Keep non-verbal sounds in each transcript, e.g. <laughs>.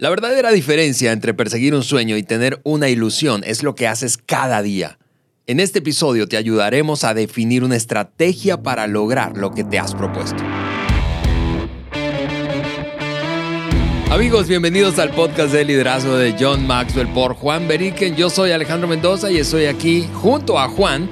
La verdadera diferencia entre perseguir un sueño y tener una ilusión es lo que haces cada día. En este episodio te ayudaremos a definir una estrategia para lograr lo que te has propuesto. Amigos, bienvenidos al podcast de liderazgo de John Maxwell por Juan Beriken. Yo soy Alejandro Mendoza y estoy aquí junto a Juan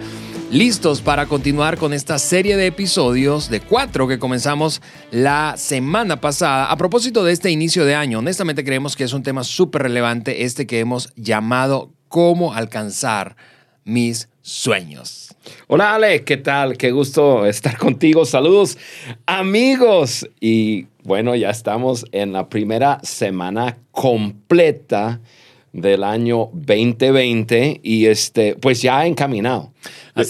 listos para continuar con esta serie de episodios de cuatro que comenzamos la semana pasada. A propósito de este inicio de año, honestamente creemos que es un tema súper relevante este que hemos llamado cómo alcanzar mis sueños. Hola Ale, ¿qué tal? Qué gusto estar contigo. Saludos amigos. Y bueno, ya estamos en la primera semana completa del año 2020 y este, pues ya encaminado.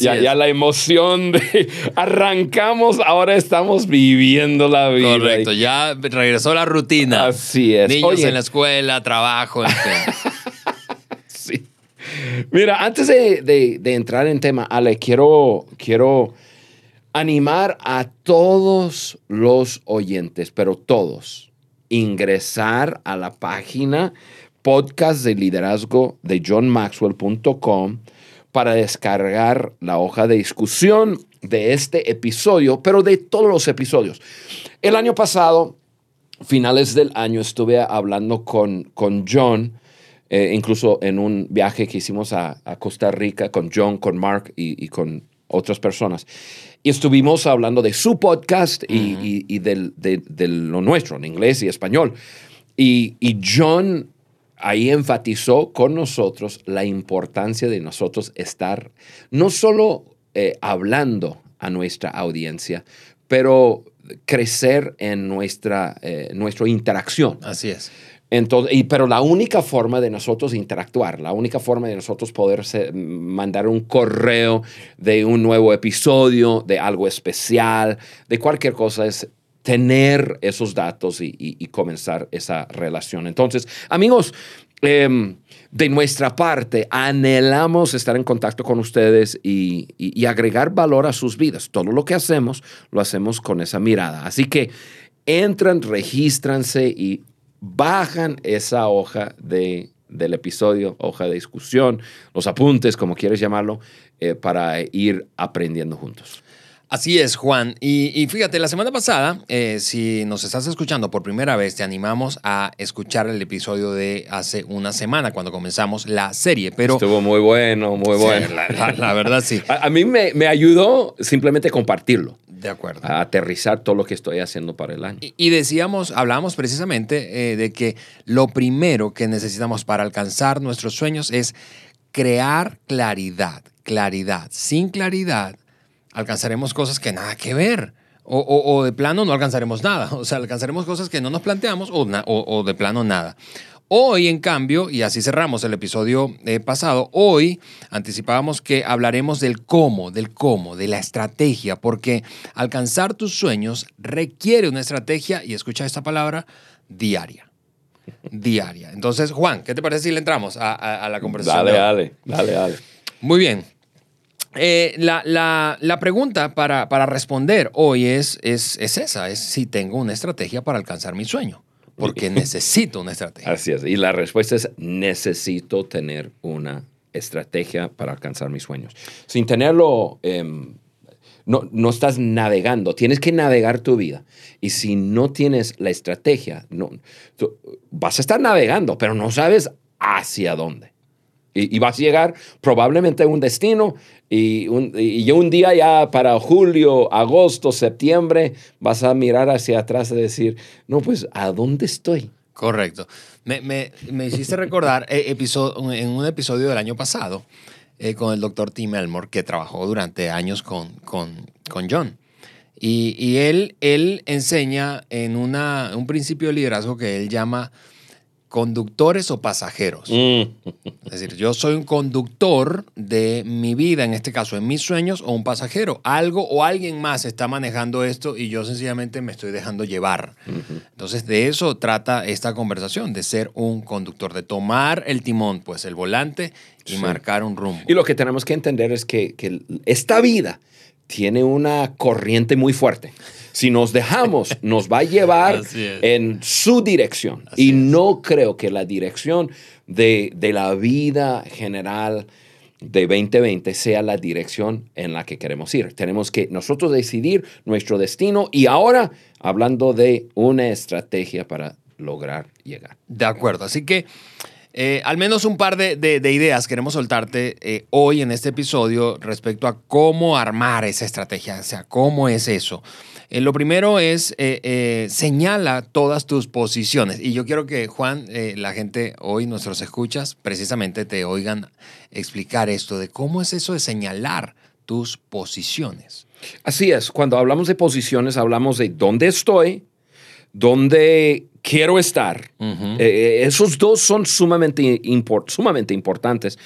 Ya, ya, la emoción de arrancamos, ahora estamos viviendo la vida. Correcto, ya regresó la rutina. Así es. Niños en la escuela, trabajo. <laughs> sí. Mira, antes de, de, entrar en tema, Ale, quiero, quiero animar a todos los oyentes, pero todos, ingresar a la página podcast de liderazgo de johnmaxwell.com para descargar la hoja de discusión de este episodio, pero de todos los episodios. El año pasado, finales del año, estuve hablando con, con John, eh, incluso en un viaje que hicimos a, Costa Rica con John, con Mark y, con otras personas. Y estuvimos hablando de su podcast y, de, lo nuestro, en inglés y español. Y, y John ahí enfatizó con nosotros la importancia de nosotros estar no solo eh, hablando a nuestra audiencia, pero crecer en nuestra, eh, nuestra interacción. Así es. Entonces, y, pero la única forma de nosotros interactuar, la única forma de nosotros poder mandar un correo de un nuevo episodio, de algo especial, de cualquier cosa, es tener esos datos y, comenzar esa relación. Entonces, amigos, em, de nuestra parte, anhelamos estar en contacto con ustedes y, agregar valor a sus vidas. Todo lo que hacemos, lo hacemos con esa mirada. Así que entran, regístranse y bajan esa hoja de, del episodio, hoja de discusión, los apuntes, como quieres llamarlo, eh, para ir aprendiendo juntos. Así es, Juan. Y, fíjate, la semana pasada, eh, si nos estás escuchando por primera vez, te animamos a escuchar el episodio de hace una semana, cuando comenzamos la serie. Pero, Estuvo muy bueno, muy bueno. la, verdad, sí. <laughs> A, mí me, ayudó simplemente compartirlo. De acuerdo. A aterrizar todo lo que estoy haciendo para el año. Y, decíamos, hablábamos precisamente eh, de que lo primero que necesitamos para alcanzar nuestros sueños es crear claridad. Claridad. Sin claridad alcanzaremos cosas que nada que ver. O, de plano no alcanzaremos nada. <laughs> O sea, alcanzaremos cosas que no nos planteamos o, o de plano nada. Hoy, en cambio, y así cerramos el episodio eh, pasado, hoy anticipábamos que hablaremos del cómo, del cómo, de la estrategia, porque alcanzar tus sueños requiere una estrategia, y escucha esta palabra, diaria. Diaria. Entonces, Juan, ¿qué te parece si le entramos a, la conversación? Dale, dale, dale, dale. Muy bien. Eh, la, pregunta para, para, responder hoy es, es, esa, es si tengo una estrategia para alcanzar mi sueño, porque necesito una estrategia. Así es, y la respuesta es necesito tener una estrategia para alcanzar mis sueños. Sin tenerlo, em, no, no, estás navegando, tienes que navegar tu vida. Y si no tienes la estrategia, no, vas a estar navegando, pero no sabes hacia dónde. Y, vas a llegar probablemente a un destino y un, y un día ya para julio, agosto, septiembre, vas a mirar hacia atrás y decir, no, pues, ¿a dónde estoy? Correcto. Me, me, me hiciste recordar eh, en un episodio del año pasado eh, con el doctor Tim Elmore, que trabajó durante años con, con, con John. Y, y, él, él enseña en una, un principio de liderazgo que él llama conductores o pasajeros. Mm. Es decir, yo soy un conductor de mi vida, en este caso en mis sueños, o un pasajero. Algo o alguien más está manejando esto y yo sencillamente me estoy dejando llevar. Entonces, de eso trata esta conversación, de ser un conductor, de tomar el timón, pues el volante y marcar un rumbo. Y lo que tenemos que entender es que, que esta vida tiene una corriente muy fuerte. Si nos dejamos, nos va a llevar <laughs> en su dirección. Así y es. no creo que la dirección de, de la vida general de 2020 sea la dirección en la que queremos ir. Tenemos que nosotros decidir nuestro destino y ahora hablando de una estrategia para lograr llegar. De acuerdo, así que eh, al menos un par de, de- de ideas queremos soltarte eh, hoy en este episodio respecto a cómo armar esa estrategia, o sea, cómo es eso. Eh, lo primero es señala todas tus posiciones. Y yo quiero que, Juan, la gente hoy, nuestros escuchas, precisamente te oigan explicar esto de cómo es eso de señalar tus posiciones. Así es, cuando hablamos de posiciones hablamos de dónde estoy, dónde quiero estar. Ujú. Eh, esos dos son sumamente, sumamente importantes.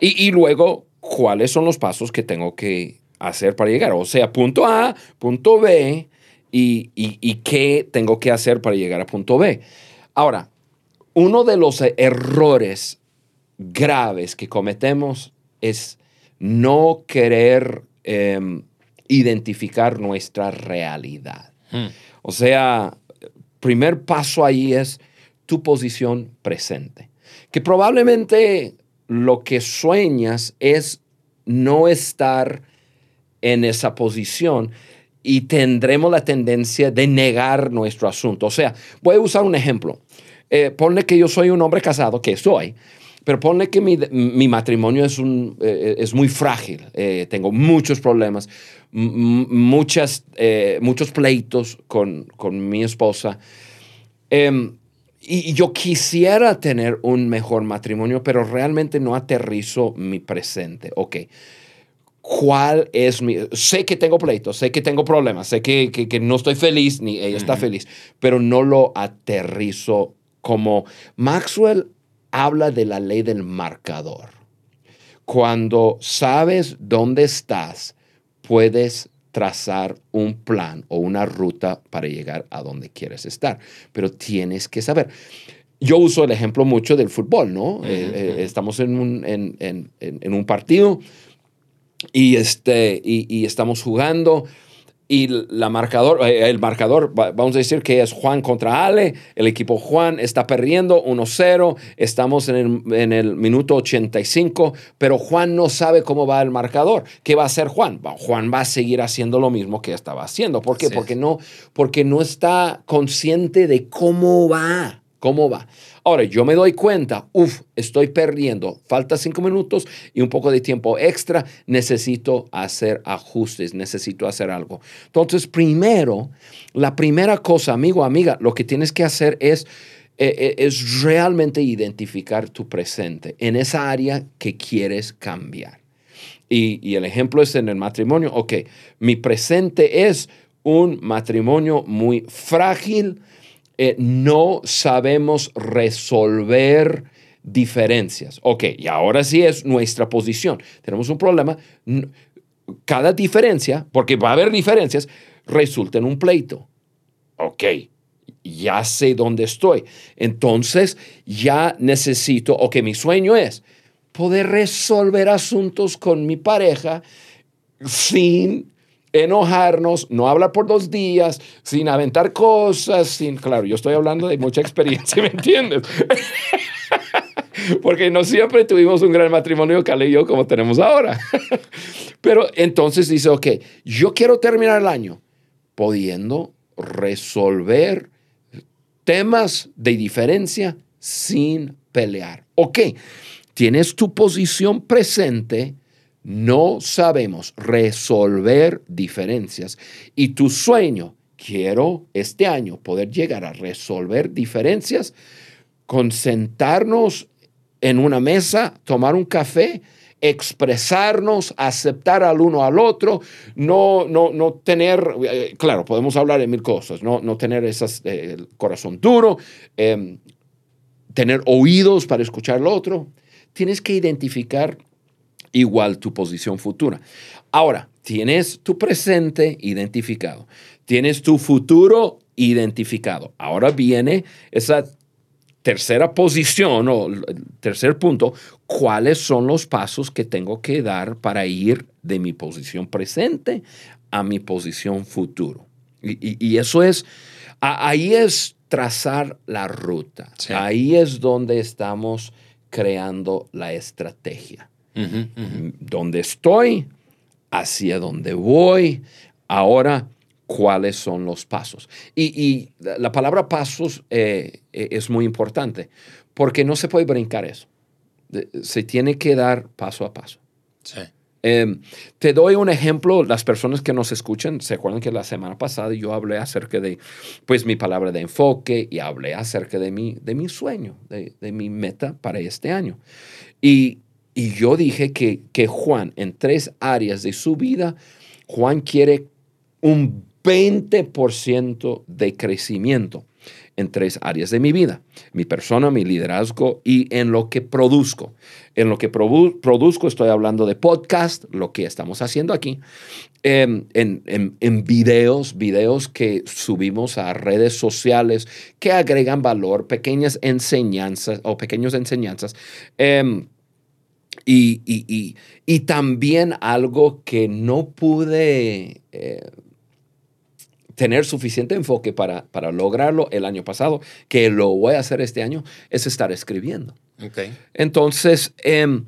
Y, y luego, ¿cuáles son los pasos que tengo que hacer para llegar? O sea, punto A, punto B, y, y- y qué tengo que hacer para llegar a punto B. Ahora, uno de los eh, errores graves que cometemos es no querer em, identificar nuestra realidad. Hmm. O sea, primer paso ahí es tu posición presente. Que probablemente lo que sueñas es no estar en esa posición y tendremos la tendencia de negar nuestro asunto. O sea, voy a usar un ejemplo. Eh, ponle que yo soy un hombre casado, que soy, pero ponle que mi, mi matrimonio es, un, eh, es muy frágil. Eh, tengo muchos problemas, muchas, eh, muchos pleitos con, con mi esposa. Em, y yo quisiera tener un mejor matrimonio, pero realmente no aterrizo mi presente. Ok. ¿Cuál es mi...? Sé que tengo pleitos, sé que tengo problemas, sé que, que- que no estoy feliz, ni ella está feliz, pero no lo aterrizo como... Maxwell habla de la ley del marcador. Cuando sabes dónde estás, puedes trazar un plan o una ruta para llegar a donde quieres estar, pero tienes que saber. Yo uso el ejemplo mucho del fútbol, ¿no? Eh, eh, estamos en un, en- en- en- en un partido y, este, y, y estamos jugando y la marcador, eh, el marcador, va- vamos a decir que es Juan contra Ale, el equipo Juan está perdiendo 1-0, estamos en el, en el minuto 85, pero Juan no sabe cómo va el marcador. ¿Qué va a hacer Juan? Juan va a seguir haciendo lo mismo que estaba haciendo. ¿Por qué? Porque no, porque no está consciente de cómo va, cómo va. Ahora, yo me doy cuenta, uff, estoy perdiendo, falta cinco minutos y un poco de tiempo extra, necesito hacer ajustes, necesito hacer algo. Entonces, primero, la primera cosa, amigo, amiga, lo que tienes que hacer es, eh, eh, es realmente identificar tu presente en esa área que quieres cambiar. Y, y el ejemplo es en el matrimonio. Ok, mi presente es un matrimonio muy frágil. Eh, no sabemos resolver diferencias. Ok, y ahora sí es nuestra posición. Tenemos un problema. Cada diferencia, porque va a haber diferencias, resulta en un pleito. Ok, ya sé dónde estoy. Entonces ya necesito, o que mi sueño es poder resolver asuntos con mi pareja sin enojarnos, no hablar por dos días, sin aventar cosas, sin, claro, yo estoy hablando de mucha experiencia, ¿me entiendes? Porque no siempre tuvimos un gran matrimonio, Cale y yo, como tenemos ahora. Pero entonces dice, ok, yo quiero terminar el año pudiendo resolver temas de diferencia sin pelear. Ok, tienes tu posición presente, no sabemos resolver diferencias y tu sueño, quiero este año poder llegar a resolver diferencias, con sentarnos en una mesa, tomar un café, expresarnos, aceptar al uno al otro, no, no, no tener, eh, claro, podemos hablar de mil cosas, no, no tener esas, eh, el corazón duro, eh, tener oídos para escuchar al otro. Tienes que identificar igual tu posición futura. Ahora, tienes tu presente identificado, tienes tu futuro identificado. Ahora viene esa tercera posición o tercer punto, cuáles son los pasos que tengo que dar para ir de mi posición presente a mi posición futuro. Y, eso es, ahí es trazar la ruta. Ahí es donde estamos creando la estrategia. Donde estoy, hacia dónde voy. Ahora, cuáles son los pasos. Y, la palabra pasos eh, eh, es muy importante porque no se puede brincar eso. Se tiene que dar paso a paso. Sí. Em, te doy un ejemplo, las personas que nos escuchan, se acuerdan que la semana pasada yo hablé acerca de, pues, mi palabra de enfoque y hablé acerca de mi, de mi sueño, de, de mi meta para este año. Y, y yo dije que, que Juan, en tres áreas de su vida, Juan quiere un 20% de crecimiento en tres áreas de mi vida, mi persona, mi liderazgo y en lo que produzco. En lo que produzco estoy hablando de podcast, lo que estamos haciendo aquí, em, en, en, videos, videos que subimos a redes sociales que agregan valor, pequeñas enseñanzas o pequeñas enseñanzas. Em, y, y, y, también algo que no pude eh, tener suficiente enfoque para, para lograrlo el año pasado, que lo voy a hacer este año, es estar escribiendo. Okay. Entonces, em,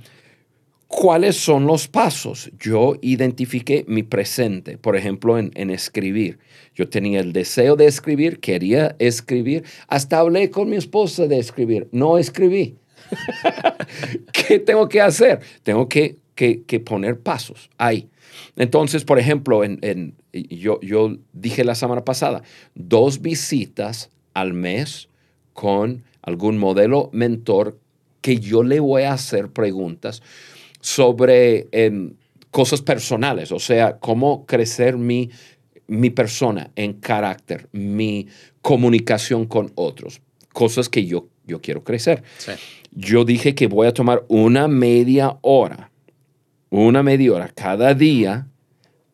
¿cuáles son los pasos? Yo identifiqué mi presente, por ejemplo, en, en, escribir. Yo tenía el deseo de escribir, quería escribir, hasta hablé con mi esposa de escribir, no escribí. <laughs> ¿Qué tengo que hacer? Tengo que, que, poner pasos ahí. Entonces, por ejemplo, en, yo, yo dije la semana pasada, dos visitas al mes con algún modelo mentor que yo le voy a hacer preguntas sobre em, cosas personales, o sea, cómo crecer mi, mi persona en carácter, mi comunicación con otros, cosas que yo, yo quiero crecer. Yo dije que voy a tomar una media hora una media hora cada día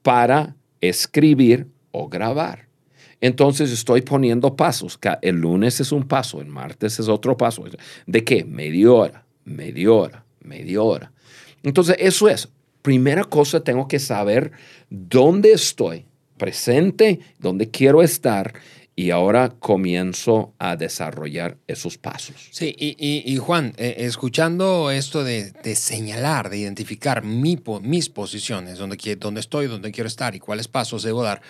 para escribir o grabar. Entonces estoy poniendo pasos. El lunes es un paso, el martes es otro paso. ¿De qué? Media hora, media hora, media hora. Entonces eso es. Primera cosa, tengo que saber dónde estoy presente, dónde quiero estar y ahora comienzo a desarrollar esos pasos. Sí, y, Juan, eh, escuchando esto de, señalar, de identificar mis posiciones, dónde estoy, dónde quiero estar y cuáles pasos debo dar,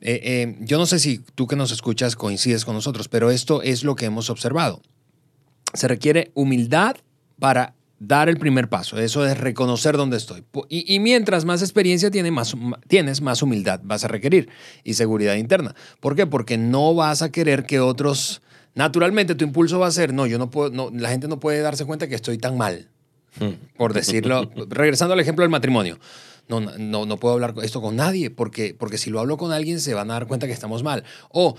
eh, eh, yo no sé si tú que nos escuchas coincides con nosotros, pero esto es lo que hemos observado. Se requiere humildad para dar el primer paso. Eso es reconocer dónde estoy. Y, mientras más experiencia tienes, más humildad vas a requerir y seguridad interna. ¿Por qué? Porque no vas a querer que otros... Naturalmente tu impulso va a ser, no, yo no puedo, no, la gente no puede darse cuenta que estoy tan mal, hmm. por decirlo. <laughs> Regresando al ejemplo del matrimonio no, no, no puedo hablar esto con nadie, porque, porque si lo hablo con alguien se van a dar cuenta que estamos mal. O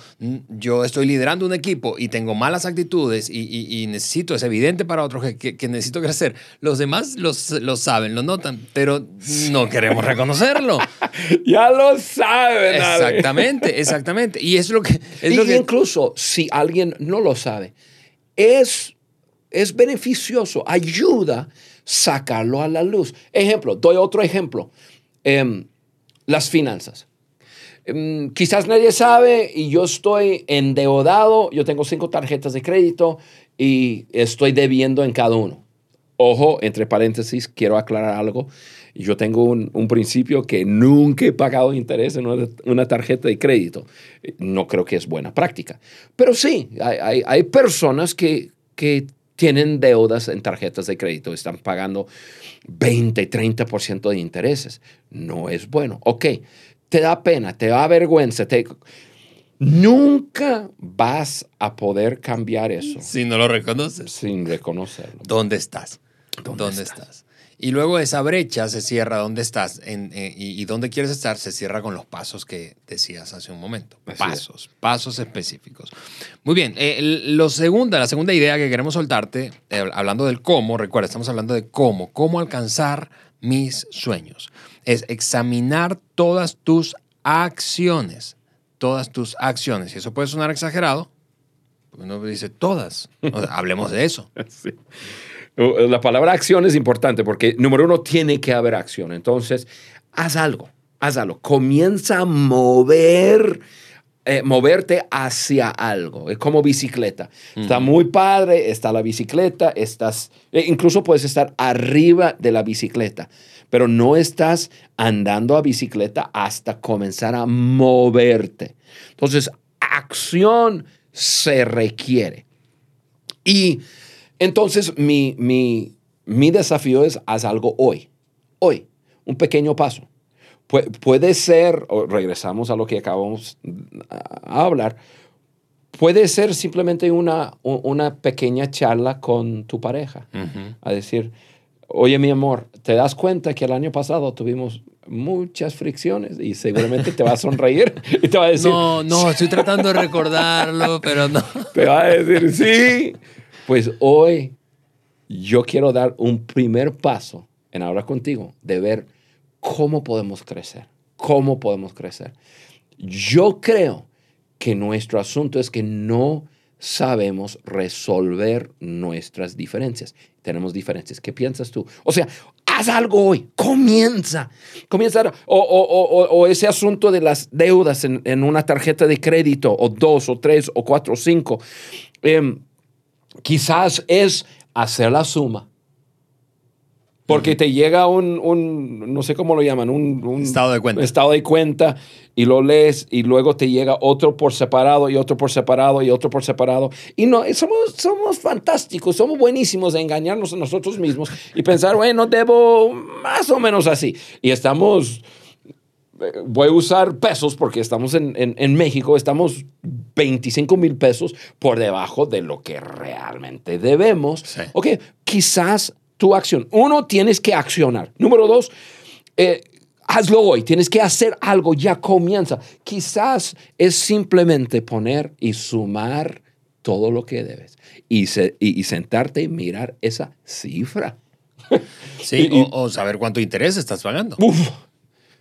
yo estoy liderando un equipo y tengo malas actitudes y, necesito, es evidente para otros que, que, necesito crecer. Los demás los, lo saben, lo notan, pero no queremos reconocerlo. <laughs> ya lo saben. Exactamente, exactamente. Y es lo que... Es lo que... incluso si alguien no lo sabe, es, es beneficioso, ayuda sacarlo a la luz. Ejemplo, doy otro ejemplo. Em, las finanzas. Em, quizás nadie sabe y yo estoy endeudado, yo tengo cinco tarjetas de crédito y estoy debiendo en cada uno. Ojo, entre paréntesis, quiero aclarar algo. Yo tengo un, principio que nunca he pagado interés en una, tarjeta de crédito. No creo que es buena práctica. Pero sí, hay, hay personas que, que tienen deudas en tarjetas de crédito, están pagando 20, 30% de intereses. No es bueno. Ok, te da pena, te da vergüenza, te... Nunca vas a poder cambiar eso. Si no lo reconoces. Sin reconocerlo. ¿Dónde estás? ¿Dónde, estás? Y luego esa brecha se cierra donde estás eh, y, donde quieres estar se cierra con los pasos que decías hace un momento. pasos, pasos específicos. Muy bien, eh, lo segunda, la segunda idea que queremos soltarte, eh, hablando del cómo, recuerda, estamos hablando de cómo, cómo alcanzar mis sueños. Es examinar todas tus acciones, todas tus acciones. Y eso puede sonar exagerado, Uno dice todas. hablemos de eso. <laughs> Sí. La palabra acción es importante porque, número uno, tiene que haber acción. Entonces, haz algo, haz algo. Comienza a mover eh, moverte hacia algo. Es como bicicleta. Está muy padre, está la bicicleta, estás, eh, incluso puedes estar arriba de la bicicleta, pero no estás andando a bicicleta hasta comenzar a moverte. Entonces, acción se requiere. Y entonces mi, mi, mi desafío es haz algo hoy, hoy, un pequeño paso puede ser, o regresamos a lo que acabamos de hablar, puede ser simplemente una, una pequeña charla con tu pareja. A decir, oye mi amor, ¿te das cuenta que el año pasado tuvimos muchas fricciones y seguramente te va a sonreír <laughs> y te va a decir... No, no, estoy tratando de recordarlo, pero no. <laughs> Te va a decir, sí. Pues hoy yo quiero dar un primer paso en hablar contigo, de ver ¿Cómo podemos crecer? ¿Cómo podemos crecer? Yo creo que nuestro asunto es que no sabemos resolver nuestras diferencias. Tenemos diferencias. ¿Qué piensas tú? O sea, haz algo hoy. Comienza. Comienza. O, ese asunto de las deudas en, una tarjeta de crédito, o dos, o tres, o cuatro, o cinco. Em, quizás es hacer la suma porque te llega un, no sé cómo lo llaman, un, estado de cuenta. Estado de cuenta y lo lees y luego te llega otro por separado y otro por separado y otro por separado. Y no, somos, somos fantásticos, somos buenísimos de engañarnos a nosotros mismos y pensar, bueno, debo más o menos así. Y estamos, voy a usar pesos porque estamos en, en, México, estamos 25 mil pesos por debajo de lo que realmente debemos. Ok, quizás tu acción. Uno, tienes que accionar. Número dos, eh, hazlo hoy. Tienes que hacer algo, ya comienza. Quizás es simplemente poner y sumar todo lo que debes y, y, sentarte y mirar esa cifra. Sí, <laughs> o, saber cuánto interés estás pagando.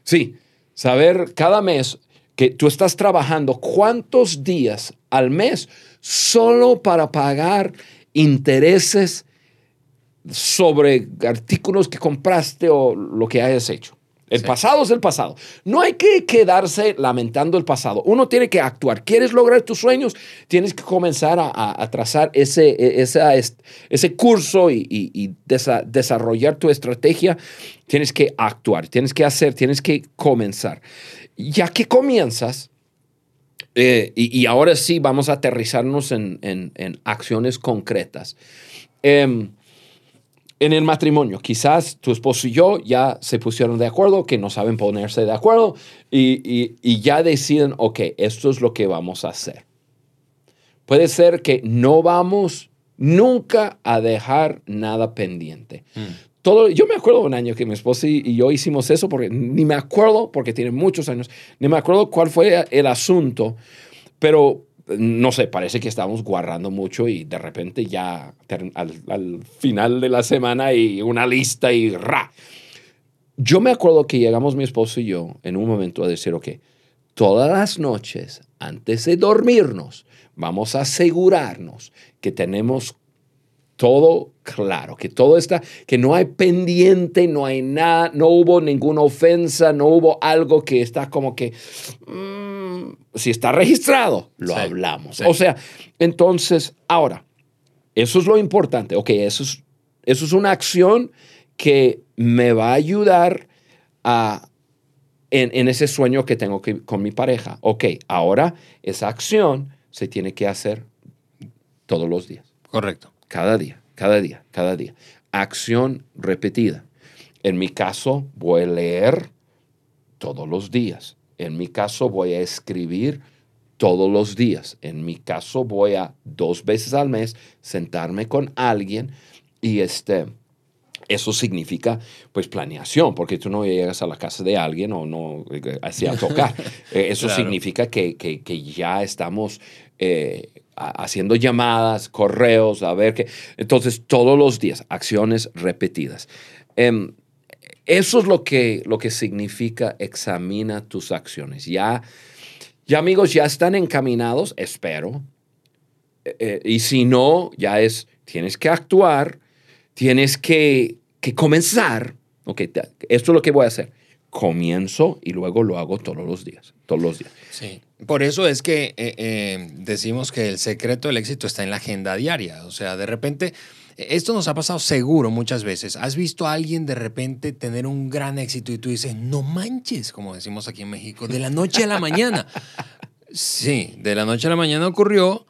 sí, saber cada mes que tú estás trabajando cuántos días al mes solo para pagar intereses sobre artículos que compraste o lo que hayas hecho. El pasado es el pasado. No hay que quedarse lamentando el pasado. Uno tiene que actuar. ¿Quieres lograr tus sueños? Tienes que comenzar a, trazar ese, e, ese curso y, desarrollar tu estrategia. Tienes que actuar, tienes que hacer, tienes que comenzar. Ya que comienzas, eh, y, ahora sí vamos a aterrizarnos en, acciones concretas. Em, en el matrimonio. Quizás tu esposo y yo ya se pusieron de acuerdo, que no saben ponerse de acuerdo y, ya deciden, ok, esto es lo que vamos a hacer. Puede ser que no vamos nunca a dejar nada pendiente. Hmm. Todo, yo me acuerdo un año que mi esposa y yo hicimos eso, porque ni me acuerdo, porque tiene muchos años, ni me acuerdo cuál fue el asunto, pero no sé, parece que estábamos guardando mucho y de repente ya al, final de la semana y una lista y ra. Yo me acuerdo que llegamos mi esposo y yo en un momento a decir, ok, todas las noches antes de dormirnos vamos a asegurarnos que tenemos todo claro, que todo está, que no hay pendiente, no hay nada, no hubo ninguna ofensa, no hubo algo que está como que, mm, si está registrado, lo hablamos. O sea, entonces, ahora, eso es lo importante, ok, eso es, eso es una acción que me va a ayudar a, en, en ese sueño que tengo que, con mi pareja. Ok, ahora esa acción se tiene que hacer todos los días. Correcto. Cada día, cada día, cada día. Acción repetida. En mi caso, voy a leer todos los días. En mi caso, voy a escribir todos los días. En mi caso, voy a dos veces al mes sentarme con alguien y este, eso significa pues planeación, porque tú no llegas a la casa de alguien o no eh, así a <laughs> tocar. Eh, eso significa que, que, ya estamos eh, haciendo llamadas, correos, a ver qué. Entonces, todos los días, acciones repetidas. Em, eso es lo que, lo que significa examina tus acciones. Ya, ya amigos, ya están encaminados, espero, eh, y si no, ya es, tienes que actuar, tienes que, que comenzar. Ok, esto es lo que voy a hacer. Comienzo y luego lo hago todos los días, todos los días. Sí. Por eso es que eh, eh, decimos que el secreto del éxito está en la agenda diaria. O sea, de repente, esto nos ha pasado seguro muchas veces. Has visto a alguien de repente tener un gran éxito y tú dices, no manches, como decimos aquí en México, de la noche a la mañana. Sí, de la noche a la mañana ocurrió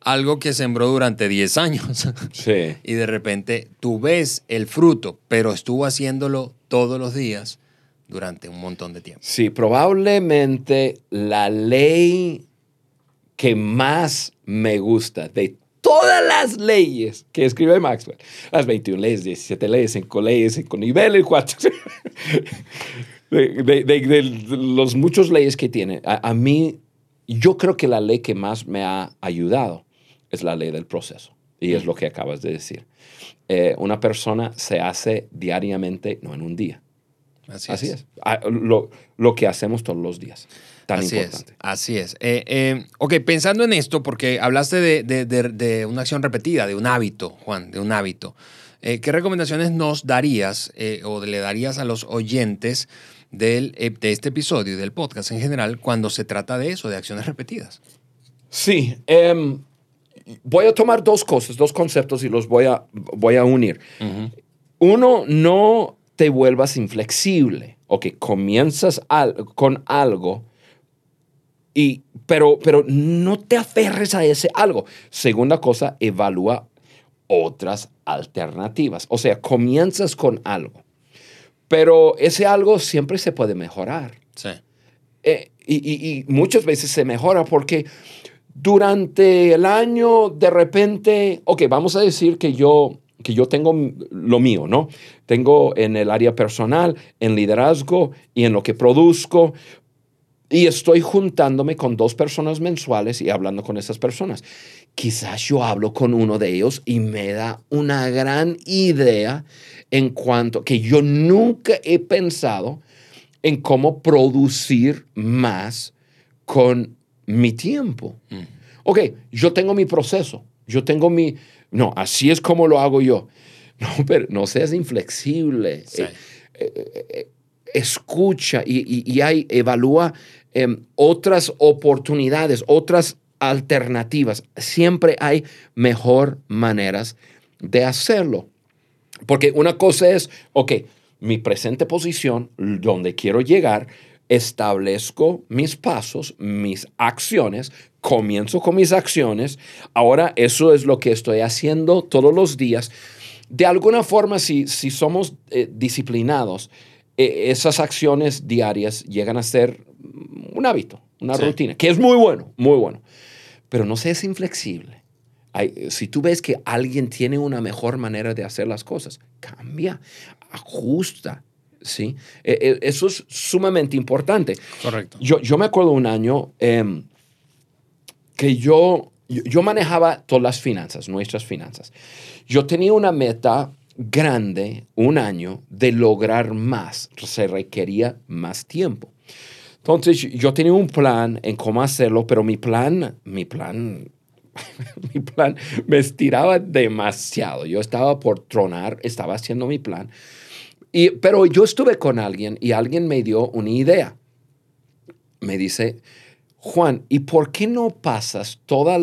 algo que sembró durante 10 años. Sí. y de repente tú ves el fruto, pero estuvo haciéndolo todos los días durante un montón de tiempo. Sí, probablemente la ley que más me gusta de todas las leyes que escribe Maxwell, las 21 leyes, 17 leyes, 5 leyes, 5 niveles, 4, de, de, de, de los muchos leyes que tiene, a, a mí, yo creo que la ley que más me ha ayudado es la ley del proceso. Y es lo que acabas de decir. Eh, una persona se hace diariamente, no en un día. Así, Así es. es. Ah, Lo, lo que hacemos todos los días. Tan Así importante. es, así es. Eh, eh, ok, pensando en esto, porque hablaste de, de- de- de una acción repetida, de un hábito, Juan, de un hábito. Eh, ¿Qué recomendaciones nos darías eh, o le darías a los oyentes del, de este episodio y del podcast en general cuando se trata de eso, de acciones repetidas? Sí. em, voy a tomar dos cosas, dos conceptos y los voy a, voy a unir. Uno, no te vuelvas inflexible. Ok, comienzas al- con algo, y, pero, pero no te aferres a ese algo. Segunda cosa, evalúa otras alternativas. O sea, comienzas con algo, pero ese algo siempre se puede mejorar. Sí. Eh, y, y- y muchas veces se mejora porque durante el año de repente, ok, vamos a decir que yo, que yo tengo lo mío, ¿no? Tengo en el área personal, en liderazgo y en lo que produzco. Y estoy juntándome con dos personas mensuales y hablando con esas personas. Quizás yo hablo con uno de ellos y me da una gran idea en cuanto que yo nunca he pensado en cómo producir más con mi tiempo. Ok, yo tengo mi proceso, yo tengo mi... No, así es como lo hago yo. <laughs> No, pero no seas inflexible. Sí. Eh, escucha y, hay, evalúa em, otras oportunidades, otras alternativas. Siempre hay mejor maneras de hacerlo. Porque una cosa es, ok, mi presente posición, donde quiero llegar, establezco mis pasos, mis acciones, comienzo con mis acciones. Ahora eso es lo que estoy haciendo todos los días. De alguna forma, si, si somos eh, disciplinados, esas acciones diarias llegan a ser un hábito, una Sí. rutina, que es muy bueno, muy bueno. Pero no seas inflexible. Hay- si tú ves que alguien tiene una mejor manera de hacer las cosas, cambia, ajusta. ¿sí? Eh, eh, eso es sumamente importante. Correcto. Yo, yo me acuerdo un año em, que yo, yo manejaba todas las finanzas, nuestras finanzas. Yo tenía una meta grande, un año, de lograr más. Se requería más tiempo. Entonces yo tenía un plan en cómo hacerlo, pero mi plan, mi plan, <laughs> mi plan me estiraba demasiado. Yo estaba por tronar, estaba haciendo mi plan. Y, pero yo estuve con alguien y alguien me dio una idea. Me dice, Juan, ¿y por qué no pasas toda,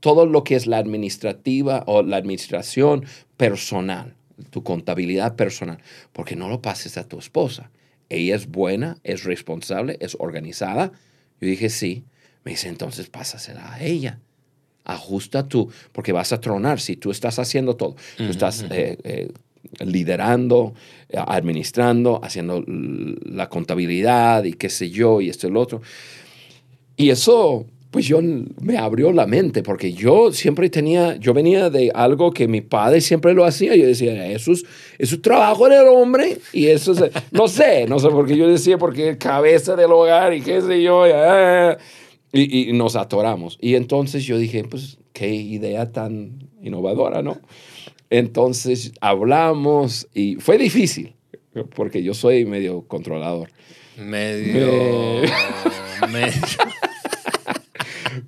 todo lo que es la administrativa o la administración personal, tu contabilidad personal? ¿Por qué no lo pases a tu esposa? Ella es buena, es responsable, es organizada. Yo dije, sí. Me dice, entonces pásasela a ella. Ajusta tú, porque vas a tronar si tú estás haciendo todo. Tú estás eh, eh, liderando, administrando, haciendo la contabilidad y qué sé yo, y esto y lo otro. Y eso, pues yo me abrió la mente, porque yo siempre tenía, yo venía de algo que mi padre siempre lo hacía. Yo decía, eso es, eso es trabajo del hombre. Y eso es, no sé, no sé, porque yo decía, porque cabeza del hogar y qué sé yo. ah, y, y nos atoramos. Y entonces yo dije, pues, qué idea tan innovadora, ¿no? Entonces hablamos y fue difícil, porque yo soy medio controlador. Medio. medio.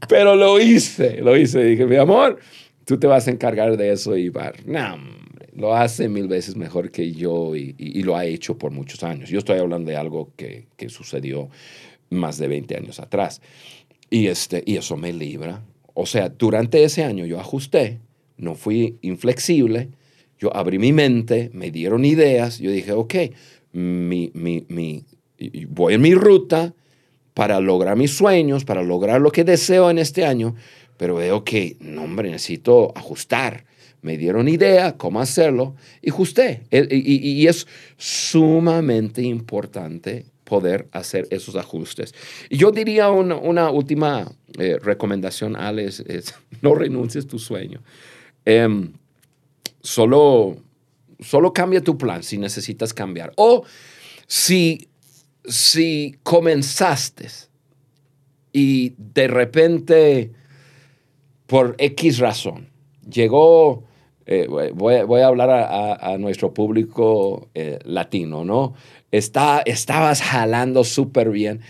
Pero lo hice, lo hice. Dije, mi amor, tú te vas a encargar de eso y va. Hombre, lo hace mil veces mejor que yo y, y- lo ha hecho por muchos años. Yo estoy hablando de algo que, que sucedió más de 20 años atrás. Y, este, y eso me libra. O sea, durante ese año yo ajusté, no fui inflexible, yo abrí mi mente, me dieron ideas, yo dije, ok, mi, mi, mi, voy en mi ruta para lograr mis sueños, para lograr lo que deseo en este año, pero veo que, no, hombre, necesito ajustar. Me dieron idea cómo hacerlo y ajusté. Y, es sumamente importante poder hacer esos ajustes. Y yo diría una, última eh, recomendación, Alex, <laughs> no renuncies tu sueño. Em, solo, solo cambia tu plan si necesitas cambiar. O si, si comenzaste y de repente, por X razón, llegó, eh, voy, a- hablar a nuestro público eh, latino, ¿no? Está, estabas jalando súper bien.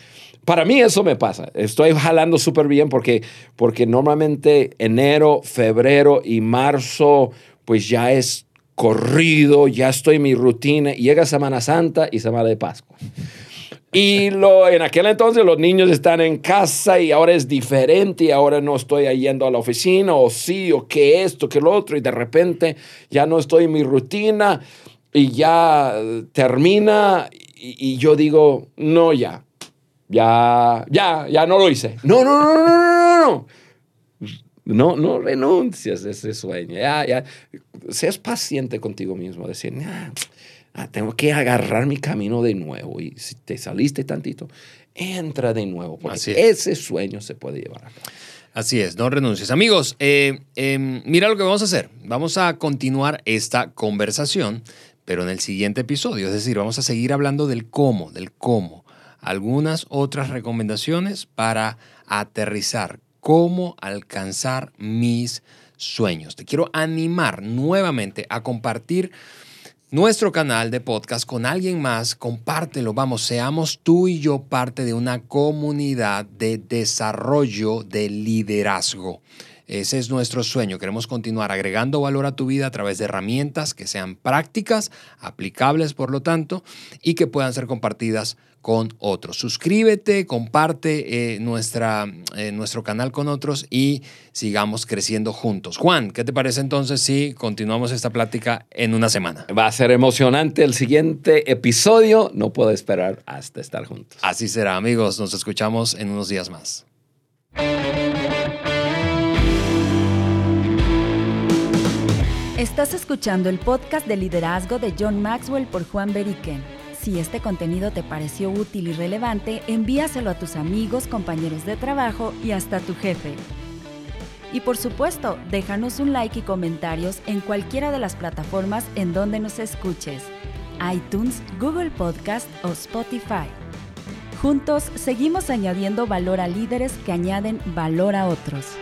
Para mí eso me pasa. Estoy jalando súper bien porque, porque normalmente enero, febrero y marzo, pues ya es corrido, ya estoy en mi rutina. Llega Semana Santa y Semana de Pascua. Y lo, en aquel entonces los niños están en casa y ahora es diferente y ahora no estoy yendo a la oficina o sí o que esto, que lo otro y de repente ya no estoy en mi rutina y ya termina y, y yo digo, no, ya, ya, ya, ya no lo hice. No, no, no, no, no, no, no. No, no renuncias a ese sueño. Ya, ya. Seas paciente contigo mismo. Decir, "Nah, ah, tengo que agarrar mi camino de nuevo. Y si te saliste tantito, entra de nuevo. Porque Así es. ese sueño se puede llevar a cabo. Así es, no renuncies. Amigos, eh, eh, mira lo que vamos a hacer. Vamos a continuar esta conversación, pero en el siguiente episodio. Es decir, vamos a seguir hablando del cómo, del cómo. Algunas otras recomendaciones para aterrizar, cómo alcanzar mis sueños. Te quiero animar nuevamente a compartir nuestro canal de podcast con alguien más, compártelo, vamos, seamos tú y yo parte de una comunidad de desarrollo de liderazgo. Ese es nuestro sueño. Queremos continuar agregando valor a tu vida a través de herramientas que sean prácticas, aplicables por lo tanto, y que puedan ser compartidas con otros. Suscríbete, comparte eh, nuestra, eh, nuestro canal con otros y sigamos creciendo juntos. Juan, ¿qué te parece entonces si continuamos esta plática en una semana? Va a ser emocionante el siguiente episodio. No puedo esperar hasta estar juntos. Así será, amigos. Nos escuchamos en unos días más. Estás escuchando el podcast de liderazgo de John Maxwell por Juan Beriken. Si este contenido te pareció útil y relevante, envíaselo a tus amigos, compañeros de trabajo y hasta tu jefe. Y por supuesto, déjanos un like y comentarios en cualquiera de las plataformas en donde nos escuches. iTunes, Google Podcast o Spotify. Juntos seguimos añadiendo valor a líderes que añaden valor a otros.